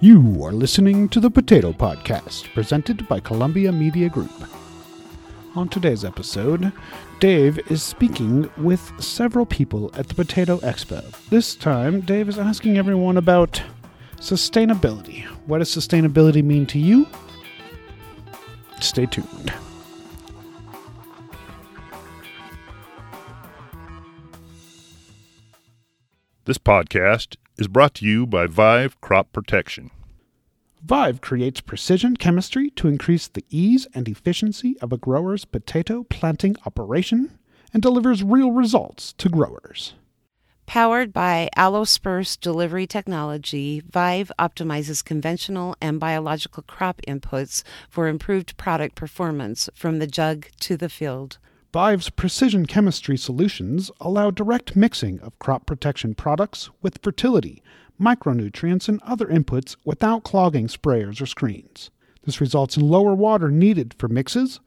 You are listening to the Potato Podcast, presented by Columbia Media Group. On today's episode, Dave is speaking with several people at the Potato Expo. This time, Dave is asking everyone about sustainability. What does sustainability mean to you? Stay tuned. This podcast is brought to you by Vive Crop Protection. Vive creates precision chemistry to increase the ease and efficiency of a grower's potato planting operation and delivers real results to growers. Powered by Allosperse delivery technology, Vive optimizes conventional and biological crop inputs for improved product performance from the jug to the field. Vive's precision chemistry solutions allow direct mixing of crop protection products with fertility, micronutrients, and other inputs without clogging sprayers or screens. This results in lower water needed for mixes,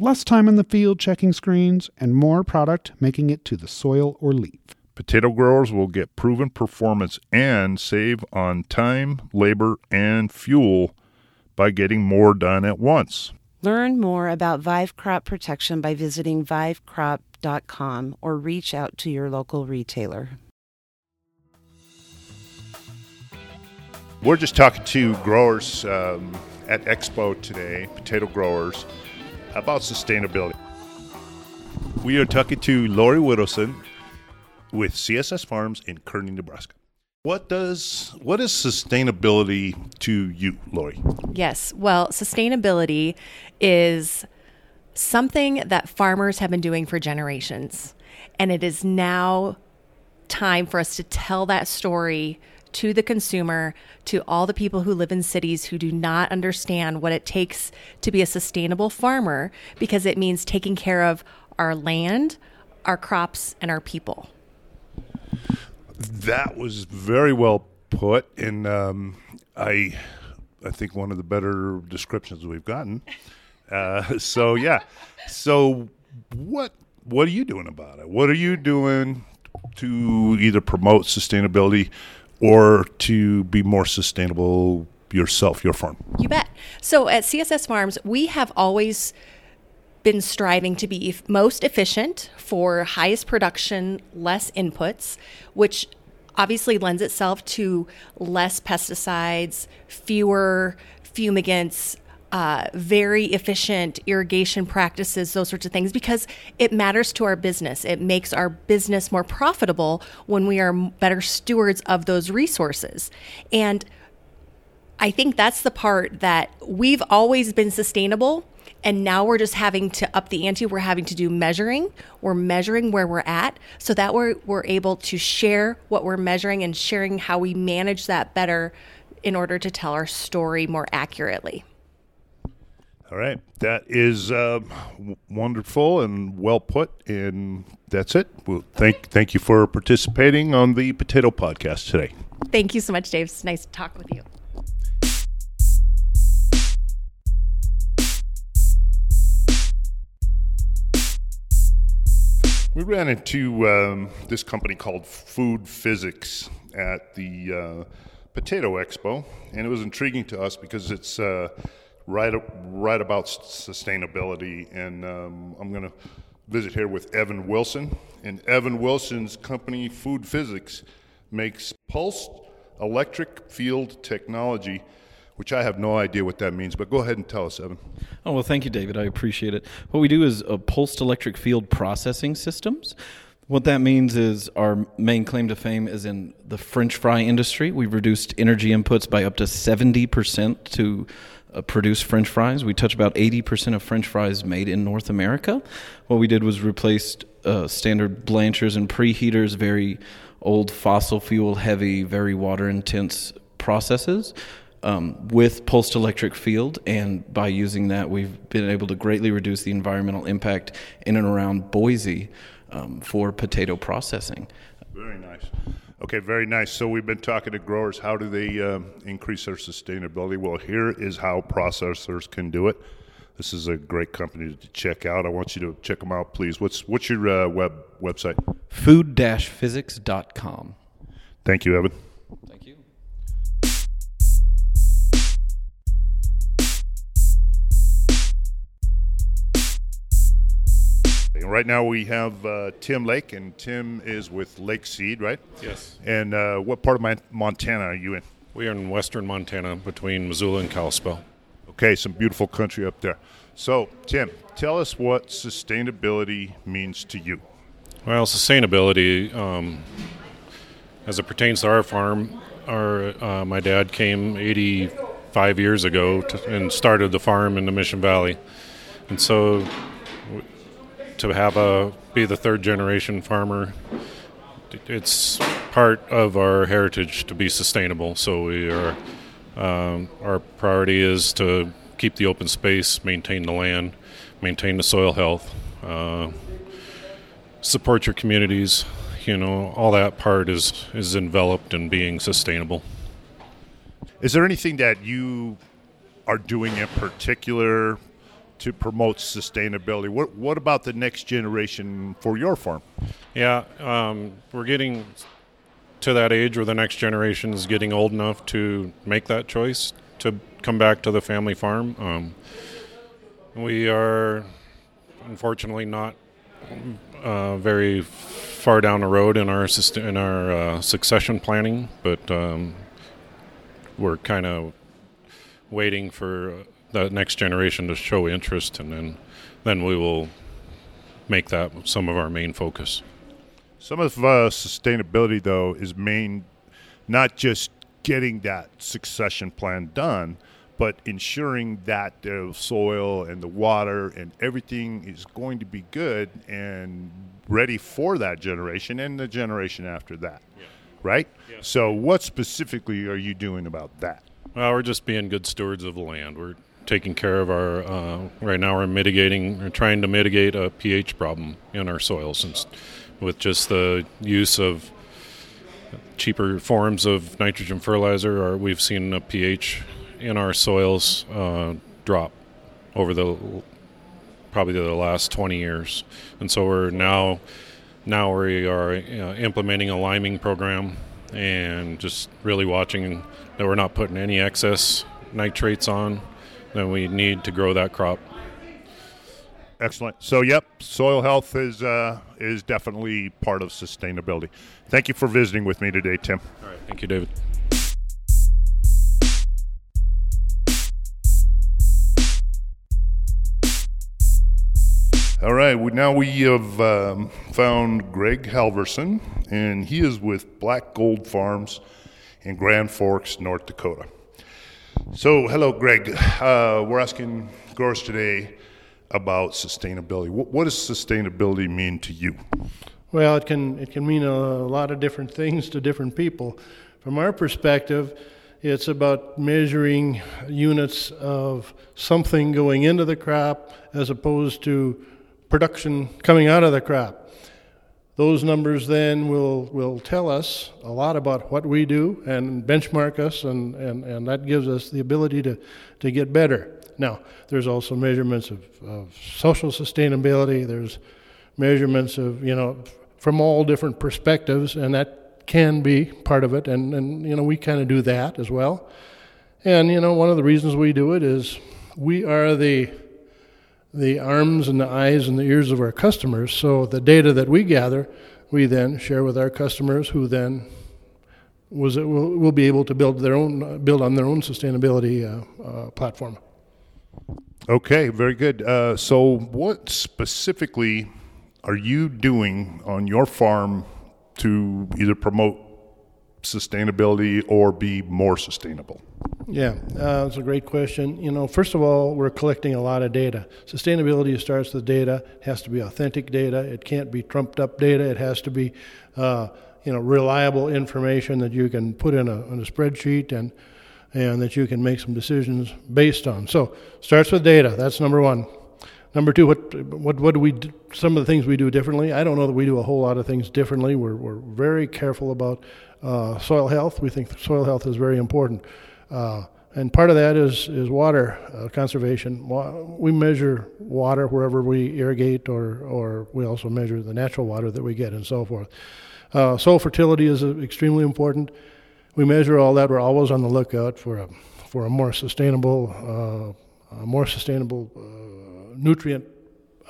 less time in the field checking screens, and more product making it to the soil or leaf. Potato growers will get proven performance and save on time, labor, and fuel by getting more done at once. Learn more about Vive Crop Protection by visiting vivecrop.com or reach out to your local retailer. We're just talking to growers um, at Expo today, potato growers, about sustainability. We are talking to Lori Whittleson with CSS Farms in Kearney, Nebraska. What does what is sustainability to you, Lori? Yes. Well, sustainability is something that farmers have been doing for generations. And it is now time for us to tell that story to the consumer, to all the people who live in cities who do not understand what it takes to be a sustainable farmer because it means taking care of our land, our crops, and our people. That was very well put, and um, I, I think one of the better descriptions we've gotten. Uh, so yeah, so what what are you doing about it? What are you doing to either promote sustainability or to be more sustainable yourself, your farm? You bet. So at CSS Farms, we have always been striving to be most efficient for highest production, less inputs, which obviously lends itself to less pesticides, fewer fumigants, uh, very efficient irrigation practices, those sorts of things, because it matters to our business. It makes our business more profitable when we are better stewards of those resources. And I think that's the part that we've always been sustainable. And now we're just having to up the ante. We're having to do measuring. We're measuring where we're at so that we're, we're able to share what we're measuring and sharing how we manage that better in order to tell our story more accurately. All right, that is uh, w- wonderful and well put, and that's it. Well, thank thank you for participating on the Potato Podcast today. Thank you so much, Dave. It's nice to talk with you. We ran into um, this company called Food Physics at the uh, Potato Expo, and it was intriguing to us because it's uh, right right about sustainability. And um, I'm going to visit here with Evan Wilson, and Evan Wilson's company Food Physics makes pulsed electric field technology which I have no idea what that means, but go ahead and tell us, Evan. Oh, well, thank you, David. I appreciate it. What we do is a pulsed electric field processing systems. What that means is our main claim to fame is in the French fry industry. We've reduced energy inputs by up to 70% to uh, produce French fries. We touch about 80% of French fries made in North America. What we did was replaced uh, standard blanchers and preheaters, very old fossil fuel heavy, very water intense processes um, with pulsed electric field, and by using that, we've been able to greatly reduce the environmental impact in and around Boise um, for potato processing. Very nice. Okay, very nice. So we've been talking to growers. How do they uh, increase their sustainability? Well, here is how processors can do it. This is a great company to check out. I want you to check them out, please. What's what's your uh, web website? Food-physics.com. Thank you, Evan. Thank you. Right now we have uh, Tim Lake, and Tim is with Lake Seed, right? Yes. And uh, what part of my, Montana are you in? We are in western Montana between Missoula and Kalispell. Okay, some beautiful country up there. So, Tim, tell us what sustainability means to you. Well, sustainability, um, as it pertains to our farm, our uh, my dad came 85 years ago to, and started the farm in the Mission Valley, and so to have a be the third generation farmer, it's part of our heritage to be sustainable. So we are um, our priority is to keep the open space, maintain the land, maintain the soil health. Uh, support your communities. You know, all that part is is enveloped in being sustainable. Is there anything that you are doing in particular to promote sustainability? What What about the next generation for your farm? Yeah, um, we're getting to that age where the next generation is getting old enough to make that choice to come back to the family farm. Um, we are unfortunately not uh, very far down the road in our in our uh, succession planning, but um, we're kind of waiting for the next generation to show interest, and then then we will make that some of our main focus. Some of uh, sustainability, though, is main not just getting that succession plan done, but ensuring that the soil and the water and everything is going to be good and ready for that generation and the generation after that. Right? So, what specifically are you doing about that? Well, we're just being good stewards of the land. We're taking care of our. Uh, right now, we're mitigating. We're trying to mitigate a pH problem in our soils, and with just the use of cheaper forms of nitrogen fertilizer, or we've seen a pH in our soils uh, drop over the probably the last 20 years, and so we're now now we are implementing a liming program and just really watching that we're not putting any excess nitrates on that we need to grow that crop. Excellent. So, yep, soil health is uh, is definitely part of sustainability. Thank you for visiting with me today, Tim. All right, thank you, David. All right, we, now we have um, found Greg Halverson, and he is with Black Gold Farms in Grand Forks, North Dakota. So, hello, Greg. Uh, we're asking growers today about sustainability. What, what does sustainability mean to you? Well, it can it can mean a lot of different things to different people. From our perspective, it's about measuring units of something going into the crop as opposed to production coming out of the crop. Those numbers then will, will tell us a lot about what we do and benchmark us, and, and, and that gives us the ability to, to get better. Now, there's also measurements of, of social sustainability, there's measurements of, you know, from all different perspectives, and that can be part of it, and, and you know, we kind of do that as well. And, you know, one of the reasons we do it is we are the the arms and the eyes and the ears of our customers. So the data that we gather, we then share with our customers, who then was will, will be able to build their own build on their own sustainability uh, uh, platform. Okay, very good. Uh, so, what specifically are you doing on your farm to either promote sustainability or be more sustainable? Yeah, uh, that's a great question. You know, first of all, we're collecting a lot of data. Sustainability starts with data. It has to be authentic data. It can't be trumped up data. It has to be, uh, you know, reliable information that you can put in a, in a spreadsheet and and that you can make some decisions based on. So, starts with data. That's number one. Number two, what what what do we do, some of the things we do differently? I don't know that we do a whole lot of things differently. We're we're very careful about uh, soil health. We think soil health is very important. Uh, and part of that is, is water uh, conservation. We measure water wherever we irrigate, or, or we also measure the natural water that we get, and so forth. Uh, soil fertility is uh, extremely important. We measure all that. We're always on the lookout for a, for a more sustainable, uh, a more sustainable nutrient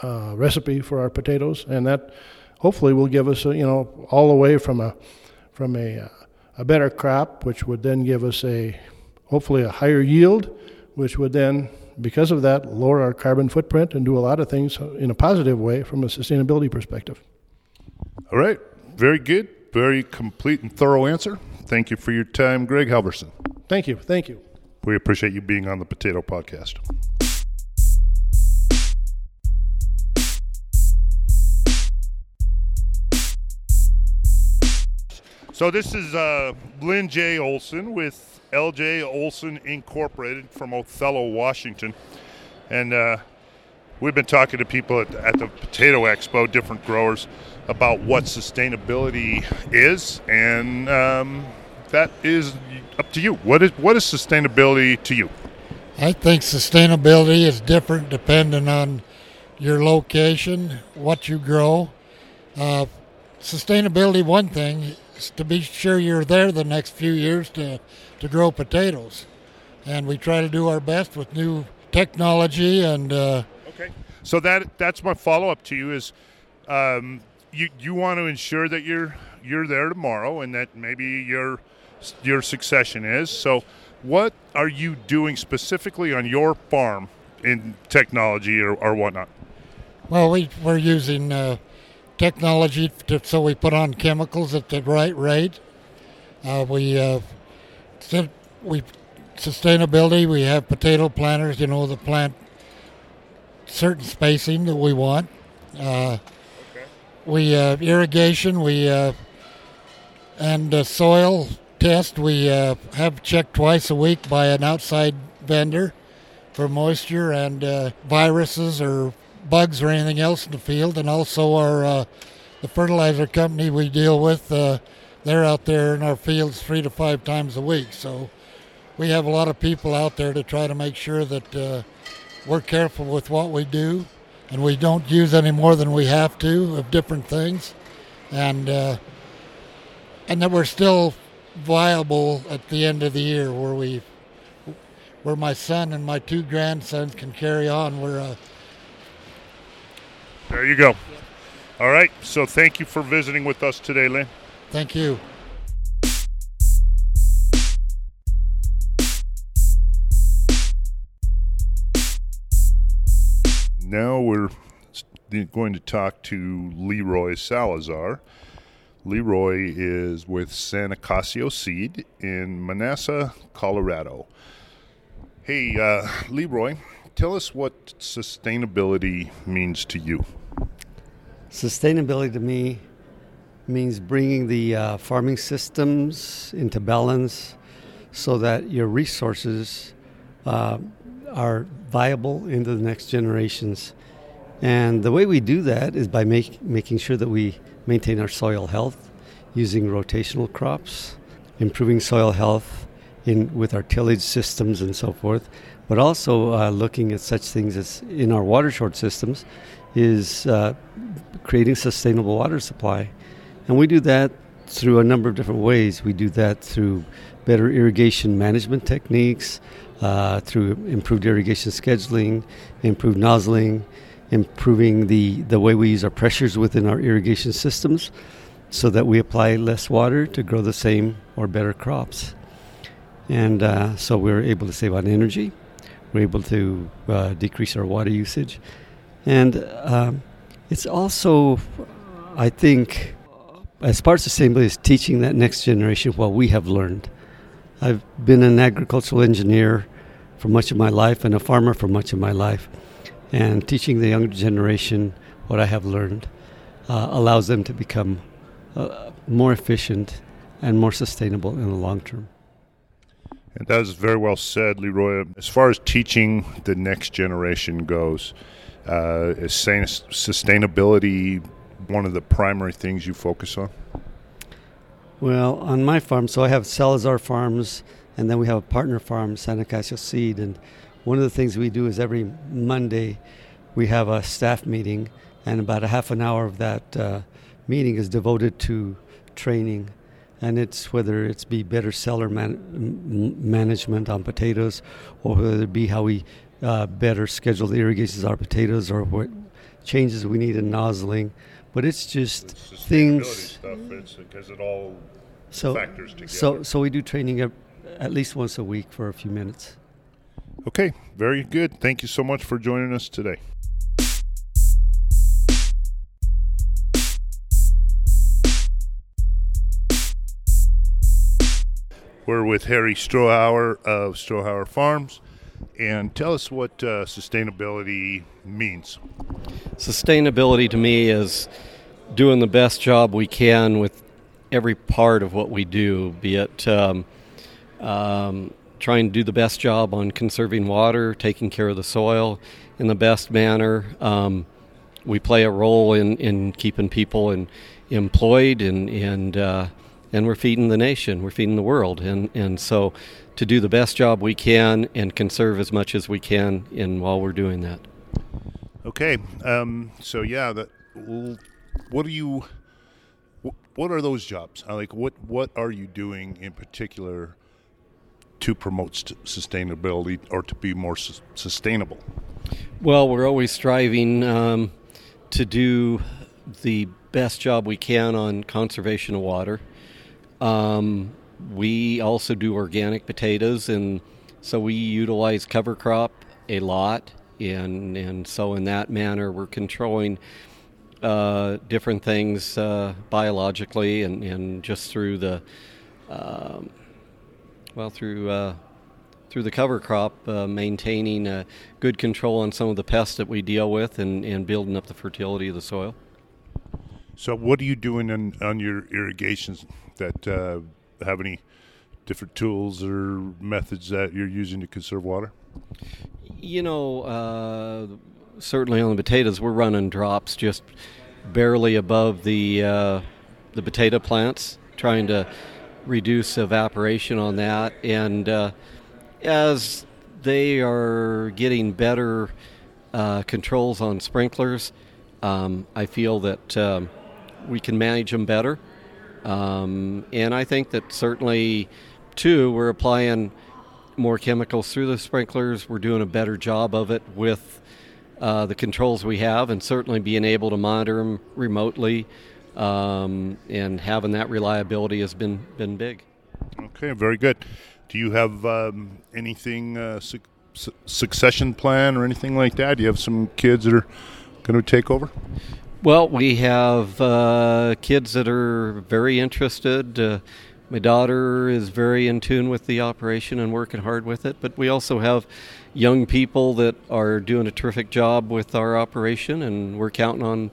uh, recipe for our potatoes, and that hopefully will give us, a, you know, all the way from a from a uh, a better crop, which would then give us a hopefully a higher yield, which would then, because of that, lower our carbon footprint and do a lot of things in a positive way from a sustainability perspective. All right, very good, very complete and thorough answer. Thank you for your time, Greg Halverson. Thank you. Thank you. We appreciate you being on the Potato Podcast. So this is uh, Lynn J. Olson with LJ Olson Incorporated from Othello, Washington, and uh, we've been talking to people at, at the Potato Expo, different growers, about what sustainability is, and um, that is up to you. What is what is sustainability to you? I think sustainability is different depending on your location, what you grow. Uh, sustainability, one thing, to be sure you're there the next few years to, to grow potatoes. And we try to do our best with new technology and. Uh, okay. So that that's my follow up to you is, um, you you want to ensure that you're you're there tomorrow and that maybe your your succession is. So, what are you doing specifically on your farm in technology or, or whatnot? Well, we we're using uh, technology to, so we put on chemicals at the right rate. Uh, we uh, we sustainability. We have potato planters. You know, the plant certain spacing that we want. Uh, okay. We uh, irrigation. We uh, and uh, soil test. We uh, have checked twice a week by an outside vendor for moisture and uh, viruses or bugs or anything else in the field, and also our uh, the fertilizer company we deal with. Uh, they're out there in our fields three to five times a week, so we have a lot of people out there to try to make sure that uh, we're careful with what we do, and we don't use any more than we have to of different things, and uh, and that we're still viable at the end of the year where we where my son and my two grandsons can carry on we're there you go all right so thank you for visiting with us today lynn thank you now we're going to talk to leroy salazar Leroy is with San Acacio Seed in Manassa, Colorado. Hey, uh, Leroy, tell us what sustainability means to you. Sustainability to me means bringing the uh, farming systems into balance so that your resources uh, are viable into the next generations. And the way we do that is by make, making sure that we maintain our soil health using rotational crops, improving soil health in with our tillage systems and so forth, but also uh, looking at such things as in our water short systems is uh, creating sustainable water supply. And we do that through a number of different ways. We do that through better irrigation management techniques, uh, through improved irrigation scheduling, improved nozzling, improving the, the way we use our pressures within our irrigation systems so that we apply less water to grow the same or better crops. And uh, so we're able to save on energy, we're able to uh, decrease our water usage. And um, it's also, I think, as part of sustainability, is teaching that next generation what we have learned. I've been an agricultural engineer for much of my life and a farmer for much of my life and teaching the younger generation what I have learned uh, allows them to become uh, more efficient and more sustainable in the long term. And that is very well said, Leroy. As far as teaching the next generation goes, uh, is sustainability one of the primary things you focus on? Well, on my farm, so I have Salazar Farms, and then we have a partner farm, Santa Acacio Seed, and one of the things we do is every Monday we have a staff meeting, and about a half an hour of that uh, meeting is devoted to training. And it's whether it's be better cellar man- management on potatoes, or whether it be how we uh, better schedule the irrigations of our potatoes, or what changes we need in nozzling, but it's just things. stuff, it's because it all So, factors together. so, so we do training at, at least once a week for a few minutes. Okay, very good. Thank you so much for joining us today. We're with Harry Strohauer of Strohauer Farms. And tell us what uh, sustainability means. Sustainability to me is doing the best job we can with every part of what we do, be it um, um, trying to do the best job on conserving water, taking care of the soil in the best manner. Um, we play a role in, in keeping people in, employed and and uh, and we're feeding the nation, we're feeding the world, and and so to do the best job we can and conserve as much as we can in while we're doing that. Okay, um, so yeah, that. What do you? What are those jobs? Like, what what are you doing in particular to promote sustainability or to be more su- sustainable? Well, we're always striving um, to do the best job we can on conservation of water. Um, we also do organic potatoes, and so we utilize cover crop a lot, and and so in that manner we're controlling uh, different things uh, biologically and, and just through the um, well through uh, through the cover crop, uh, maintaining uh, good control on some of the pests that we deal with and, and building up the fertility of the soil. So, what are you doing on, on your irrigations that uh, have any different tools or methods that you're using to conserve water? You know, uh, certainly on the potatoes, we're running drops just barely above the uh, the potato plants, trying to reduce evaporation on that. And uh, as they are getting better uh, controls on sprinklers, um, I feel that um, we can manage them better. Um, and I think that certainly, too, we're applying more chemicals through the sprinklers. We're doing a better job of it with uh, the controls we have, and certainly being able to monitor them remotely um, and having that reliability has been been big. Okay, very good. Do you have um, anything uh, su- su- succession plan or anything like that? Do you have some kids that are going to take over? Well, we have uh, kids that are very interested. Uh, my daughter is very in tune with the operation and working hard with it, but we also have young people that are doing a terrific job with our operation, and we're counting on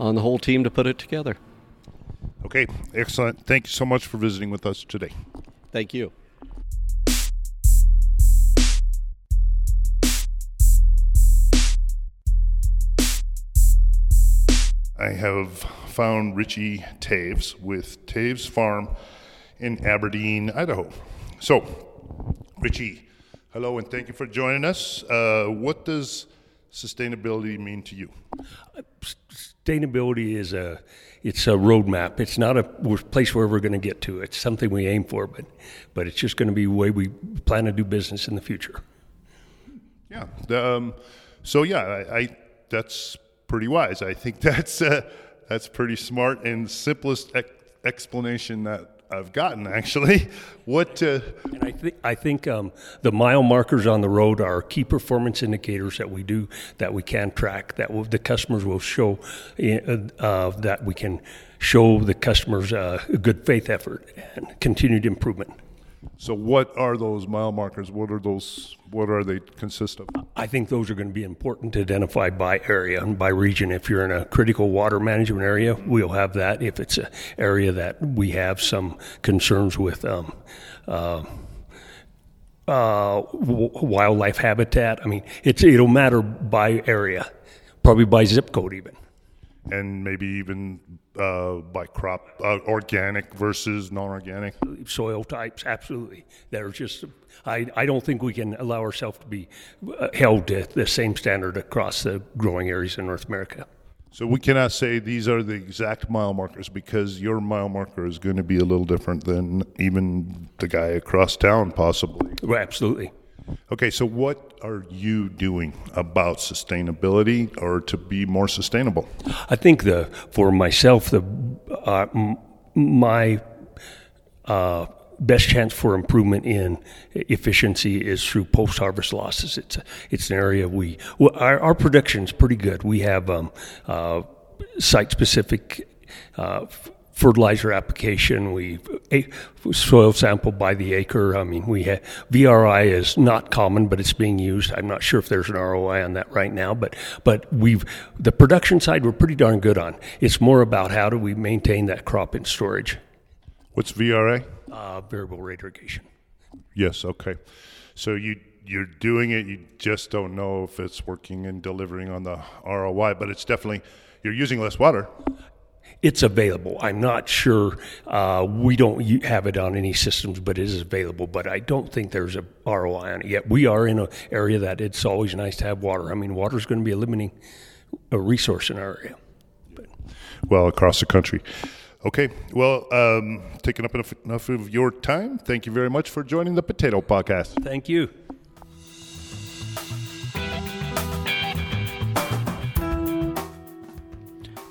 on the whole team to put it together. Okay, excellent. Thank you so much for visiting with us today. Thank you. I have found Richie Toevs with Toevs Farm in Aberdeen, Idaho. So, Richie, hello and thank you for joining us. Uh, what does sustainability mean to you? Sustainability is a it's a roadmap. It's not a place where we're going to get to. It's something we aim for, but but it's just going to be the way we plan to do business in the future. Yeah. Um, so yeah, I, I, that's pretty wise. I think that's uh, that's pretty smart and simplest ex- explanation that I've gotten actually. What? Uh, and I think I think um, the mile markers on the road are key performance indicators that we do that we can track that will, the customers will show uh, that we can show the customers uh, a good faith effort and continued improvement. So, what are those mile markers? What are those? What are they consist of? I think those are going to be important to identify by area and by region. If you're in a critical water management area, we'll have that. If it's an area that we have some concerns with. Um, uh, uh, w- wildlife habitat. I mean, it's it'll matter by area, probably by zip code even and maybe even uh, by crop, uh, organic versus non-organic soil types. Absolutely, there's just I, I don't think we can allow ourselves to be uh, held to the same standard across the growing areas in North America. So we cannot say these are the exact mile markers because your mile marker is going to be a little different than even the guy across town, possibly. Well, absolutely. Okay, so what are you doing about sustainability or to be more sustainable? I think the for myself the uh, m- my uh, best chance for improvement in efficiency is through post harvest losses. It's it's an area we well, our, our production is pretty good. We have um, uh, site specific. Uh, fertilizer application. We soil sample by the acre. I mean, we have VRI is not common, but it's being used. I'm not sure if there's an ROI on that right now, but but we've the production side we're pretty darn good on. It's more about how do we maintain that crop in storage. What's VRA? Uh, variable rate irrigation. Yes. Okay. So you you're doing it. You just don't know if it's working and delivering on the ROI, but it's definitely you're using less water it's available. I'm not sure. Uh, we don't have it on any systems, but it is available. But I don't think there's a ROI on it yet. We are in an area that it's always nice to have water. I mean, water is going to be a limiting a resource in our area. But. Well, across the country. Okay. Well, um, taking up enough, enough of your time. Thank you very much for joining the Potato Podcast. Thank you.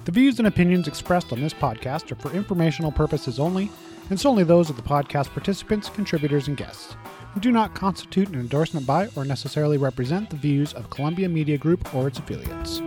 The views and opinions expressed on this podcast are for informational purposes only, and solely those of the podcast participants, contributors, and guests, and do not constitute an endorsement by or necessarily represent the views of Columbia Media Group or its affiliates.